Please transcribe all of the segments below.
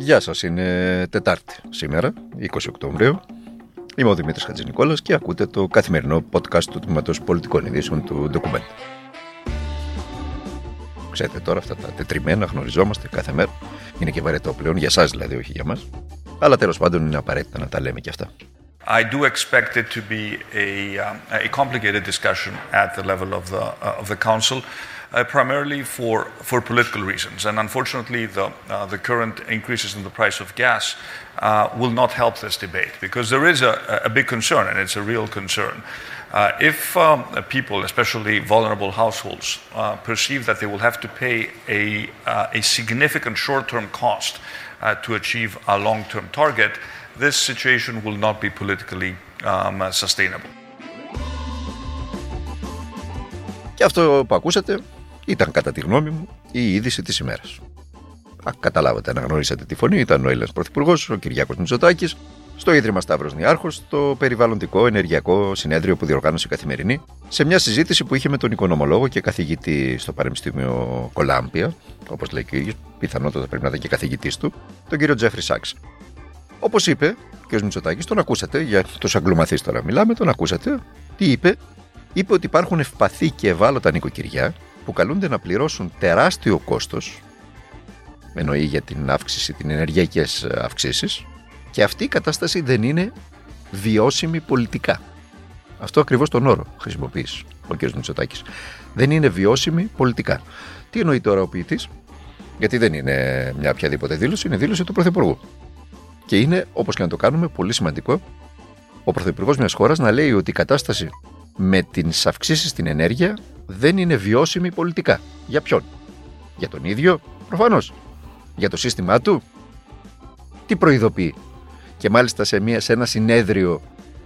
Γεια σας, είναι Τετάρτη σήμερα, 20 Οκτωβρίου. Είμαι ο Δημήτρης Χατζηνικόλας και ακούτε το καθημερινό podcast του Τμήματος Πολιτικών Ειδήσεων του Document. Ξέρετε τώρα αυτά τα τετριμένα γνωριζόμαστε κάθε μέρα. Είναι και βαρετό πλέον, για σας δηλαδή, όχι για μας. Αλλά τέλος πάντων είναι απαραίτητα να τα λέμε και αυτά. I do expect it to be a, um, a complicated discussion at the level of the, uh, of the Council. uh, primarily for, for political reasons. And unfortunately, the, uh, the current increases in the price of gas uh, will not help this debate because there is a, a big concern, and it's a real concern. Uh, if um, people, especially vulnerable households, uh, perceive that they will have to pay a, uh, a significant short term cost to achieve a long term target, this situation will not be politically um, sustainable. Και αυτό που ακούσατε Ήταν κατά τη γνώμη μου η είδηση της ημέρας. Καταλάβατε, αναγνωρίσατε τη φωνή. Ήταν ο Έλληνας Πρωθυπουργός, ο Κυριάκος Μητσοτάκης, στο Ίδρυμα Σταύρος Νιάρχος, στο περιβαλλοντικό ενεργειακό συνέδριο που διοργάνωσε η Καθημερινή, σε μια συζήτηση που είχε με τον οικονομολόγο και καθηγητή στο Πανεπιστήμιο Κολάμπια, όπως λέει και ο ίδιος, πιθανότατα πρέπει να ήταν και καθηγητής του, τον κύριο Τζέφρι Σάξ. Όπως είπε ο κ. Μητσοτάκης, τον ακούσατε, για τους αγγλωμαθεί τώρα μιλάμε, τον ακούσατε. Τι είπε, είπε ότι υπάρχουν ευπαθή και ευάλωτα νοικοκυριά που καλούνται να πληρώσουν τεράστιο κόστος εννοεί για την αύξηση, την ενεργειακές αυξήσεις και αυτή η κατάσταση δεν είναι βιώσιμη πολιτικά. Αυτό ακριβώς τον όρο χρησιμοποιείς ο κ. Μητσοτάκης. Δεν είναι βιώσιμη πολιτικά. Τι εννοεί τώρα ο ποιητής, γιατί δεν είναι μια οποιαδήποτε δήλωση, είναι δήλωση του Πρωθυπουργού. Και είναι, όπως και να το κάνουμε, πολύ σημαντικό ο Πρωθυπουργός μιας χώρας να λέει ότι η κατάσταση με τις αυξήσεις στην ενέργεια δεν είναι βιώσιμη πολιτικά. Για ποιον; Για τον ίδιο, προφανώς. Για το σύστημά του; Τι προειδοποιεί; Και μάλιστα σε, μια, σε ένα συνέδριο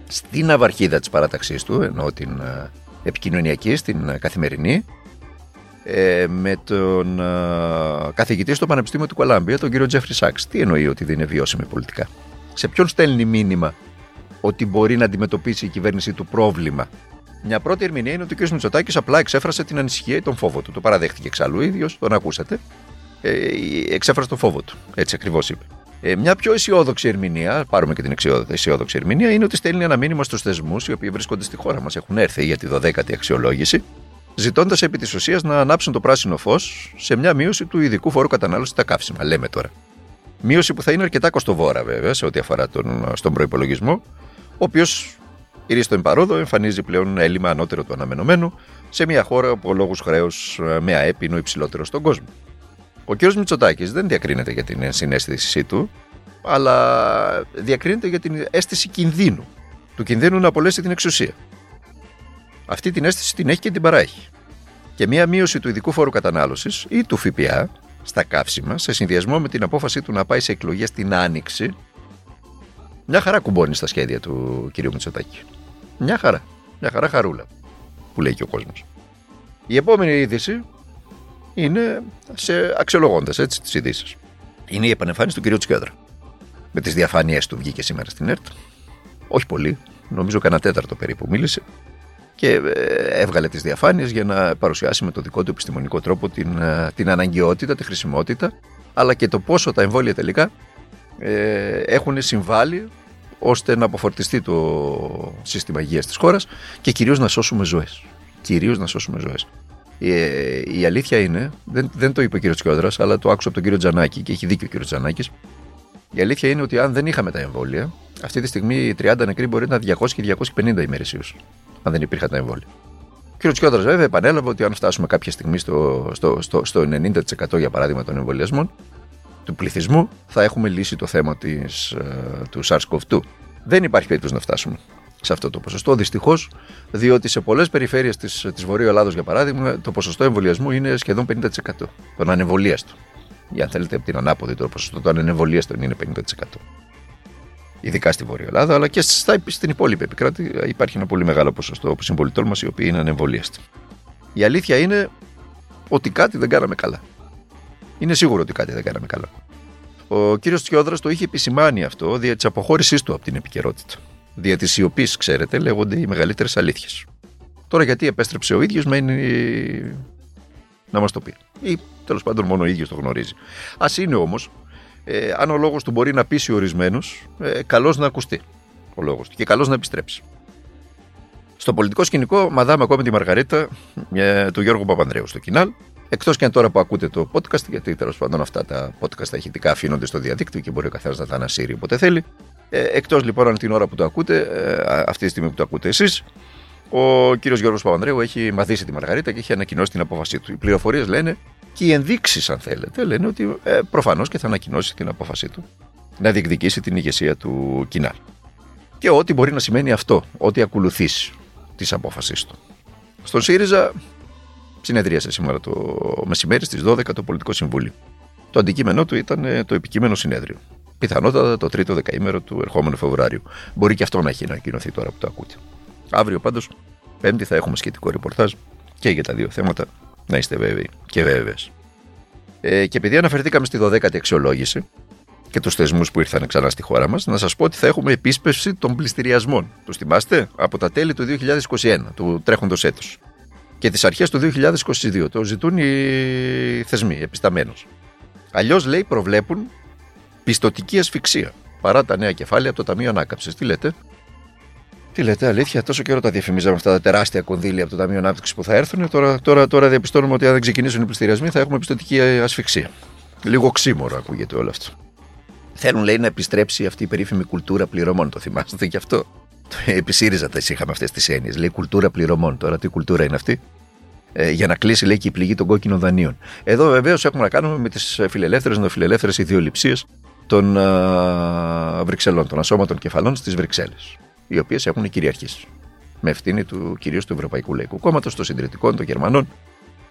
στην αυαρχίδα της παράταξής του, ενώ την ε, επικοινωνιακή, στην ε, καθημερινή, ε, με τον καθηγητή στο Πανεπιστήμιο του Κολάμπια, τον κύριο Τζέφρι Σάξ. Τι εννοεί ότι δεν είναι βιώσιμη πολιτικά; Σε ποιον στέλνει μήνυμα ότι μπορεί να αντιμετωπίσει η κυβέρνηση του πρόβλημα μια πρώτη ερμηνεία είναι ότι ο κ. Μητσοτάκης απλά εξέφρασε την ανησυχία ή τον φόβο του. Το παραδέχτηκε εξάλλου ίδιος, τον ακούσατε. Ε, εξέφρασε τον φόβο του. Έτσι ακριβώς είπε. Ε, μια πιο αισιόδοξη ερμηνεία, πάρουμε και την αισιόδοξη ερμηνεία, είναι ότι στέλνει ένα μήνυμα στους θεσμούς οι οποίοι βρίσκονται στη χώρα μας. Έχουν έρθει για τη 12η αξιολόγηση, ζητώντας επί της ουσίας να ανάψουν το πράσινο φως σε μια μείωση του ειδικού φόρου κατανάλωσης στα καύσιμα. Λέμε τώρα. Μείωση που θα είναι αρκετά κοστοβόρα βέβαια σε ό,τι αφορά τον, στον προπολογισμό, ο οποίος η Ρίστο Εμπαρόδο εμφανίζει πλέον έλλειμμα ανώτερο του αναμενωμένου σε μια χώρα που ο λόγος χρέου ε, με ΑΕΠ είναι ο υψηλότερος στον κόσμο. Ο κ. Μητσοτάκης δεν διακρίνεται για την συνέστησή του, αλλά διακρίνεται για την αίσθηση κινδύνου. Του κινδύνου να απολέσει την εξουσία. Αυτή την αίσθηση την έχει και την παράχει. Και μια μείωση του ειδικού φόρου κατανάλωσης ή του ΦΠΑ στα καύσιμα, σε συνδυασμό με την απόφαση του να πάει σε εκλογές την Άνοιξη, μια χαρά κουμπώνεις στα σχέδια του κυρίου Μητσοτάκη. Μια χαρά. Μια χαρά χαρούλα. Που λέει και ο κόσμος. Η επόμενη είδηση είναι σε αξιολογώντας έτσι τις ειδήσεις. Είναι η επανεμφάνιση του κυρίου Τσιόδρα. Με τις διαφάνειές του βγήκε σήμερα στην ΕΡΤ. Όχι πολύ. Νομίζω κανένα τέταρτο περίπου μίλησε. Και ε, έβγαλε τις διαφάνειες για να παρουσιάσει με το δικό του επιστημονικό τρόπο την, ε, την αναγκαιότητα, τη χρησιμότητα, αλλά και το πόσο τα εμβόλια τελικά ε, έχουν συμβάλει ώστε να αποφορτιστεί το σύστημα υγείας της χώρας και κυρίως να σώσουμε ζωές. Κυρίως να σώσουμε ζωές. Ε, η αλήθεια είναι, δεν, δεν το είπε ο κύριος Τσιόδρας, αλλά το άκουσα από τον κύριο Τζανάκη και έχει δίκιο ο κύριος Τζανάκης. Η αλήθεια είναι ότι αν δεν είχαμε τα εμβόλια, αυτή τη στιγμή οι 30 νεκροί μπορεί να είναι 200 και 250 ημερησίως. Αν δεν υπήρχαν τα εμβόλια. Ο κύριος Τσιόδρας, βέβαια, επανέλαβε ότι αν φτάσουμε κάποια στιγμή στο, στο, στο, στο 90% για παράδειγμα των εμβολιασμών, του πληθυσμού θα έχουμε λύσει το θέμα της, ε, του SARS-CoV-2. Δεν υπάρχει περίπτωση να φτάσουμε σε αυτό το ποσοστό. Δυστυχώς, διότι σε πολλές περιφέρειες της της Βορείου Ελλάδος, για παράδειγμα, το ποσοστό εμβολιασμού είναι σχεδόν 50%. Τον ανεμβολίαστο. Ή αν θέλετε από την ανάποδη, το ποσοστό του ανεμβολίαστο είναι 50%. Ειδικά στη Βόρεια Ελλάδα, αλλά και στην υπόλοιπη επικράτεια υπάρχει ένα πολύ μεγάλο ποσοστό από συμπολιτών μας οι οποίοι είναι ανεμβολίαστοι. Η αλήθεια είναι ότι κάτι δεν κάναμε καλά. Είναι σίγουρο ότι κάτι δεν κάναμε καλά. Ο κύριος Τσιόδρας το είχε επισημάνει αυτό δια της αποχώρησής του από την επικαιρότητα. Δια της σιωπής, ξέρετε, λέγονται οι μεγαλύτερες αλήθειες. Τώρα γιατί επέστρεψε ο ίδιος, μένει να μας το πει. Ή τέλος πάντων μόνο ο ίδιος το γνωρίζει. Α είναι όμως ε, αν ο λόγος του μπορεί να πείσει ορισμένους, ε, καλώ να ακουστεί ο λόγος του και καλώ να επιστρέψει. Στο πολιτικό σκηνικό, μαδάμε ακόμη τη Μαργαρίτα ε, του Γιώργου Παπανδρέου στο Κινάλ. Εκτός και αν τώρα που ακούτε το podcast, γιατί τέλος πάντων αυτά τα podcast τα ηχητικά αφήνονται στο διαδίκτυο και μπορεί ο καθένας να τα ανασύρει όποτε θέλει. Ε, Εκτός λοιπόν αν την ώρα που το ακούτε, ε, αυτή τη στιγμή που το ακούτε εσείς, ο κύριος Γιώργος Παπανδρέου έχει μαθήσει τη Μαργαρίτα και έχει ανακοινώσει την απόφασή του. Οι πληροφορίες λένε και οι ενδείξεις, αν θέλετε, λένε ότι ε, προφανώς και θα ανακοινώσει την απόφασή του να διεκδικήσει την ηγεσία του Κινάλ. Και ό,τι μπορεί να σημαίνει αυτό, ό,τι ακολουθήσει της απόφασής του. Στον ΣΥΡΙΖΑ συνεδρίασε σήμερα το μεσημέρι στις 12 το Πολιτικό Συμβούλιο. Το αντικείμενό του ήταν ε, το επικείμενο συνέδριο. Πιθανότατα το τρίτο δεκαήμερο του ερχόμενου Φεβρουάριου. Μπορεί και αυτό να έχει ανακοινωθεί τώρα που το ακούτε. Αύριο πάντως, Πέμπτη, θα έχουμε σχετικό ρεπορτάζ και για τα δύο θέματα. Να είστε βέβαιοι και βέβαιες. Ε, και επειδή αναφερθήκαμε στη 12η αξιολόγηση και τους θεσμούς που ήρθαν ξανά στη χώρα μας, να σας πω ότι θα έχουμε επίσπευση των πληστηριασμών. Τους θυμάστε; Από τα τέλη του 2021, του τρέχοντος έτους. Και τις αρχές του 2022. Το ζητούν οι θεσμοί, επισταμένω. Αλλιώς λέει προβλέπουν πιστοτική ασφυξία παρά τα νέα κεφάλαια από το Ταμείο Ανάκαμψης. Τι λέτε, τι λέτε, αλήθεια, τόσο καιρό τα διαφημίζαμε αυτά τα τεράστια κονδύλια από το Ταμείο Ανάπτυξης που θα έρθουν. Τώρα, τώρα, τώρα διαπιστώνουμε ότι αν δεν ξεκινήσουν οι πληστηριασμοί θα έχουμε πιστοτική ασφυξία. Λίγο ξύμορο ακούγεται όλο αυτό. Θέλουν, λέει, να επιστρέψει αυτή η περίφημη κουλτούρα πληρωμών. Το θυμάστε και αυτό; Επί ΣΥΡΙΖΑ τα είχαμε αυτές τις έννοιες. Λέει κουλτούρα πληρωμών. Τώρα τι κουλτούρα είναι αυτή; Ε, για να κλείσει, λέει, και η πληγή των κόκκινων δανείων. Εδώ βεβαίως έχουμε να κάνουμε με τις φιλελεύθερες, νεοφιλελεύθερε ιδεολειψίε των α, Βρυξελών, των ασώματων κεφαλών στις Βρυξέλλες οι οποίες έχουν κυριαρχήσει. Με ευθύνη του κυρίως του Ευρωπαϊκού Λαϊκού Κόμματος, των συντηρητικών, των Γερμανών,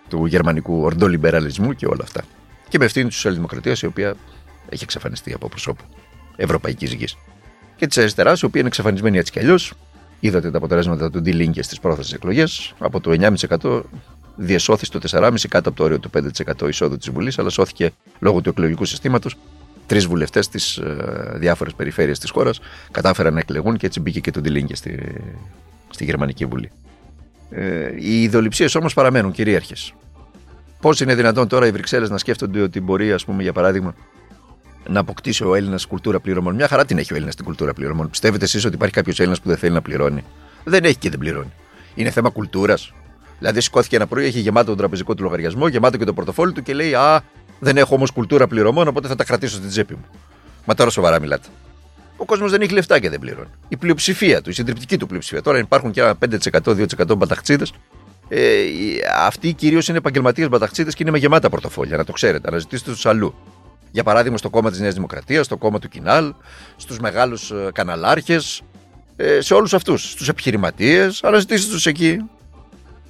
του γερμανικού ορντολιμπεραλισμού και όλα αυτά. Και με ευθύνη της Σοσιαλδημοκρατίας, η οποία έχει εξαφανιστεί από προσώπου ευρωπαϊκής γης. Και της αριστεράς, η οποία είναι εξαφανισμένη έτσι κι αλλιώς. Είδατε τα αποτελέσματα του D-Link στις πρόθεσε εκλογές. Από το 9,5% διεσώθη στο 4,5% κάτω από το όριο του 5% εισόδου της Βουλής, αλλά σώθηκε λόγω του εκλογικού συστήματος τρεις βουλευτές στι ε, διάφορες περιφέρειες της χώρας κατάφεραν να εκλεγούν και έτσι μπήκε και το Ντιλίνγκε στη, στη Γερμανική Βουλή. Ε, οι ιδεολειψίες όμως παραμένουν κυρίαρχες. Πώς είναι δυνατόν τώρα οι Βρυξέλλες να σκέφτονται ότι μπορεί, ας πούμε, για παράδειγμα, να αποκτήσει ο Έλληνας κουλτούρα πληρωμών. Μια χαρά την έχει ο Έλληνας την κουλτούρα πληρωμών. Πιστεύετε εσείς ότι υπάρχει κάποιος Έλληνας που δεν θέλει να πληρώνει; Δεν έχει και δεν πληρώνει. Είναι θέμα κουλτούρας. Δηλαδή, σηκώθηκε ένα πρωί, έχει γεμάτο τον τραπεζικό του λογαριασμό, γεμάτο και το πορτοφόλι του και λέει Α, δεν έχω όμως κουλτούρα πληρωμών, οπότε θα τα κρατήσω στην τσέπη μου. Μα τώρα σοβαρά μιλάτε. Ο κόσμος δεν έχει λεφτά και δεν πληρώνει. Η πλειοψηφία του, η συντριπτική του πλειοψηφία. Τώρα υπάρχουν και ένα 5%, 2% μπαταχτσίδες. Ε, αυτοί κυρίως είναι επαγγελματίες μπαταχτσίδες και είναι με γεμάτα πορτοφόλια, να το ξέρετε. Αναζητήστε τους αλλού. Για παράδειγμα, στο κόμμα της Νέας Δημοκρατίας, στο κόμμα του Κινάλ, στους μεγάλους ε, καναλάρχες, ε, σε όλους αυτούς. Στους επιχειρηματίες, αναζητήστε τους εκεί.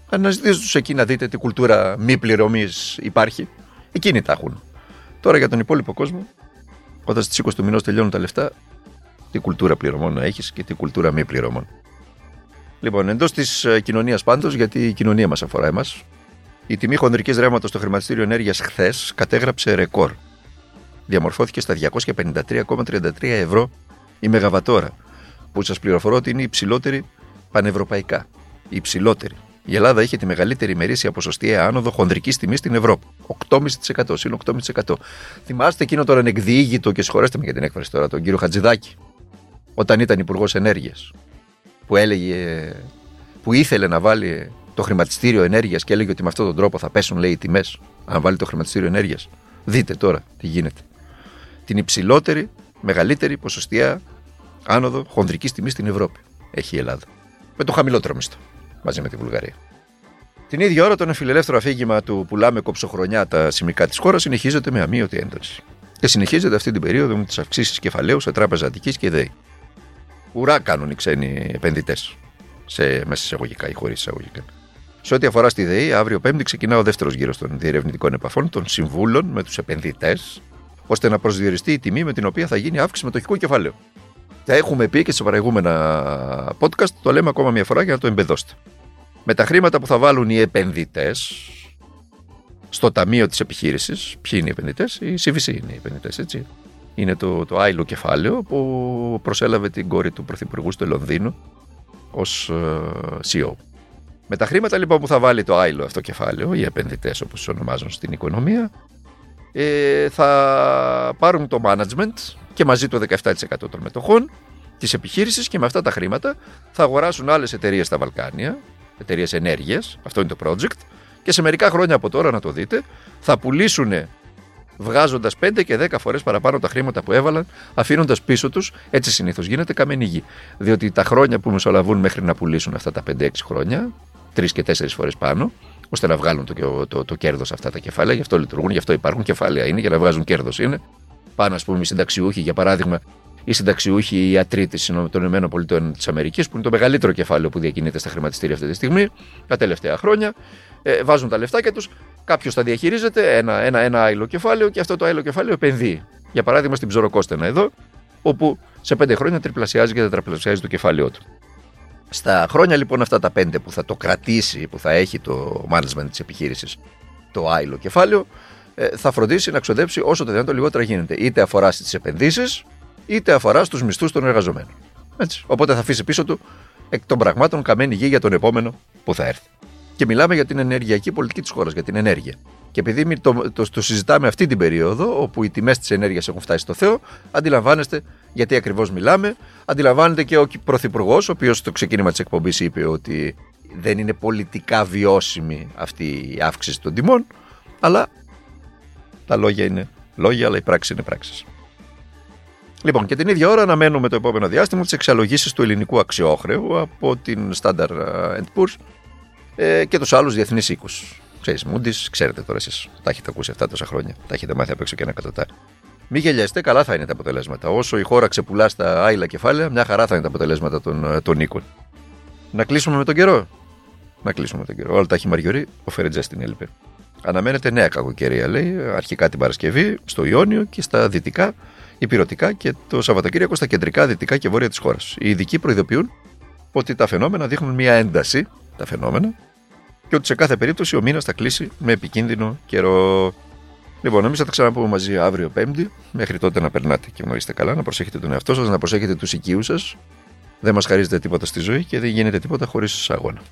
Αναζητήστε τους εκεί να δείτε τι κουλτούρα μη πληρωμής υπάρχει. Εκείνοι τα έχουν. Τώρα για τον υπόλοιπο κόσμο, όταν στις 20 του μηνός τελειώνουν τα λεφτά, τι κουλτούρα πληρωμών να έχεις και τι κουλτούρα μη πληρωμών. Λοιπόν, εντός της ε, κοινωνίας πάντως, γιατί η κοινωνία μας αφορά εμάς, η τιμή χονδρικής ρεύματος στο χρηματιστήριο ενέργειας χθες κατέγραψε ρεκόρ. Διαμορφώθηκε στα 253,33 ευρώ η Μεγαβατόρα, που σας πληροφορώ ότι είναι η υψηλότερη πανευρωπαϊκά. Η υψηλότερη. Η Ελλάδα είχε τη μεγαλύτερη ημερήσια ποσοστιαία άνοδο χονδρικής τιμής στην Ευρώπη. 8,5%. Συν 8,5%. Θυμάστε εκείνο τον ανεκδιήγητο και συγχωρέστε με για την έκφραση τώρα, τον κύριο Χατζηδάκη, όταν ήταν υπουργός ενέργειας, που έλεγε, που ήθελε να βάλει το χρηματιστήριο ενέργειας και έλεγε ότι με αυτόν τον τρόπο θα πέσουν, λέει, οι τιμές, αν βάλει το χρηματιστήριο ενέργειας. Δείτε τώρα τι γίνεται. Την υψηλότερη, μεγαλύτερη ποσοστιαία άνοδο χονδρικής τιμής στην Ευρώπη έχει η Ελλάδα. Με το χαμηλότερο μισθό μαζί με τη Βουλγαρία. Την ίδια ώρα, το νεφιλελεύθερο αφήγημα του πουλάμε κοψοχρονιά τα σημικά της χώρας συνεχίζεται με αμύωτη ένταση. Και συνεχίζεται αυτή την περίοδο με τις αυξήσεις κεφαλαίου σε τράπεζα Αττικής και ΔΕΗ. Ουρά κάνουν οι ξένοι επενδυτές. Σε, μέσα εισαγωγικά ή χωρίς εισαγωγικά. Σε ό,τι αφορά στη ΔΕΗ, αύριο Πέμπτη ξεκινά ο δεύτερος γύρος των διερευνητικών επαφών των συμβούλων με τους επενδυτές, ώστε να προσδιοριστεί η τιμή με την οποία θα γίνει αύξηση μετοχικού κεφαλαίου. Τα έχουμε πει και σε προηγούμενα podcast, το λέμε ακόμα μια φορά για να το εμπεδώσετε. Με τα χρήματα που θα βάλουν οι επενδυτές στο ταμείο της επιχείρησης, ποιοι είναι οι επενδυτές, οι CVC είναι οι επενδυτές, έτσι. Είναι το, το άϊλο κεφάλαιο που προσέλαβε την κόρη του Πρωθυπουργού στο Λονδίνο ως ε, CEO. Με τα χρήματα λοιπόν που θα βάλει το άϊλο αυτό κεφάλαιο, οι επενδυτές όπως ονομάζουν στην οικονομία, ε, θα πάρουν το management και μαζί το 17% των μετοχών της επιχείρησης και με αυτά τα χρήματα θα αγοράσουν άλλες εταιρείες στα Βαλκάνια, εταιρείες ενέργειας, αυτό είναι το project, και σε μερικά χρόνια από τώρα να το δείτε, θα πουλήσουν βγάζοντας 5 και 10 φορές παραπάνω τα χρήματα που έβαλαν, αφήνοντας πίσω τους, έτσι συνήθως γίνεται, καμένη γη. Διότι τα χρόνια που μεσολαβούν μέχρι να πουλήσουν αυτά τα 5-6 χρόνια, 3 και 4 φορές πάνω, ώστε να βγάλουν το, το, το, το κέρδος αυτά τα κεφάλαια, γι' αυτό λειτουργούν, γι' αυτό υπάρχουν κεφάλαια είναι, για να βγάζουν κέρδος είναι. Πάνω, ας πούμε, οι συνταξιούχοι, για παράδειγμα, οι συνταξιούχοι ιατροί των ΗΠΑ που είναι το μεγαλύτερο κεφάλαιο που διακινείται στα χρηματιστήρια αυτή τη στιγμή, τα τελευταία χρόνια, ε, βάζουν τα λεφτάκια τους, κάποιος τα διαχειρίζεται, ένα, ένα, ένα άλλο κεφάλαιο και αυτό το άλλο κεφάλαιο επενδύει. Για παράδειγμα στην ψωροκόστενα εδώ, όπου σε πέντε χρόνια τριπλασιάζει και τετραπλασιάζει το κεφάλαιό του. Στα χρόνια λοιπόν αυτά τα πέντε που θα το κρατήσει, που θα έχει το management της επιχείρησης το άλλο κεφάλαιο, ε, θα φροντίσει να ξοδέψει όσο το δυνατόν λιγότερα γίνεται. Είτε αφορά στις επενδύσεις, είτε αφορά στους μισθούς των εργαζομένων. Έτσι. Οπότε θα αφήσει πίσω του εκ των πραγμάτων καμένη γη για τον επόμενο που θα έρθει. Και μιλάμε για την ενεργειακή πολιτική της χώρας, για την ενέργεια. Και επειδή το, το, το συζητάμε αυτή την περίοδο, όπου οι τιμές της ενέργειας έχουν φτάσει στο Θεό, αντιλαμβάνεστε γιατί ακριβώς μιλάμε. Αντιλαμβάνεται και ο Πρωθυπουργός, ο οποίος στο ξεκίνημα της εκπομπής είπε ότι δεν είναι πολιτικά βιώσιμη αυτή η αύξηση των τιμών, αλλά τα λόγια είναι λόγια, αλλά η πράξη είναι πράξεις. Λοιπόν, και την ίδια ώρα αναμένουμε το επόμενο διάστημα τις εξαλογήσεις του ελληνικού αξιόχρεου από την Standard Poor's ε, και τους άλλους διεθνείς οίκους. Ξέρεις, Μούντι, ξέρετε τώρα εσείς. Τα έχετε ακούσει αυτά τόσα χρόνια. Τα έχετε μάθει απ' έξω και ένα κατωτάρι. Μην γελιάστε, καλά θα είναι τα αποτελέσματα. Όσο η χώρα ξεπουλά στα άειλα κεφάλαια, μια χαρά θα είναι τα αποτελέσματα των, ε, των οίκων. Να κλείσουμε με τον καιρό; Να κλείσουμε με τον καιρό. Όλα τα έχει μαριωρεί, ο Φερετζές την έλειπε. Αναμένεται νέα κακοκαιρία, λέει, αρχικά την Παρασκευή στο Ιόνιο και στα δυτικά, υπηρετικά και το Σαββατοκύριακο στα κεντρικά, δυτικά και βόρεια της χώρας. Οι ειδικοί προειδοποιούν ότι τα φαινόμενα δείχνουν μια ένταση τα φαινόμενα και ότι σε κάθε περίπτωση ο μήνας θα κλείσει με επικίνδυνο καιρό. Λοιπόν, εμείς θα τα ξαναπούμε μαζί αύριο Πέμπτη. Μέχρι τότε να περνάτε και γνωρίζετε καλά, να προσέχετε τον εαυτό σας, να προσέχετε τους οικείους σας. Δεν μας χαρίζετε τίποτα στη ζωή και δεν γίνεται τίποτα χωρίς αγώνα.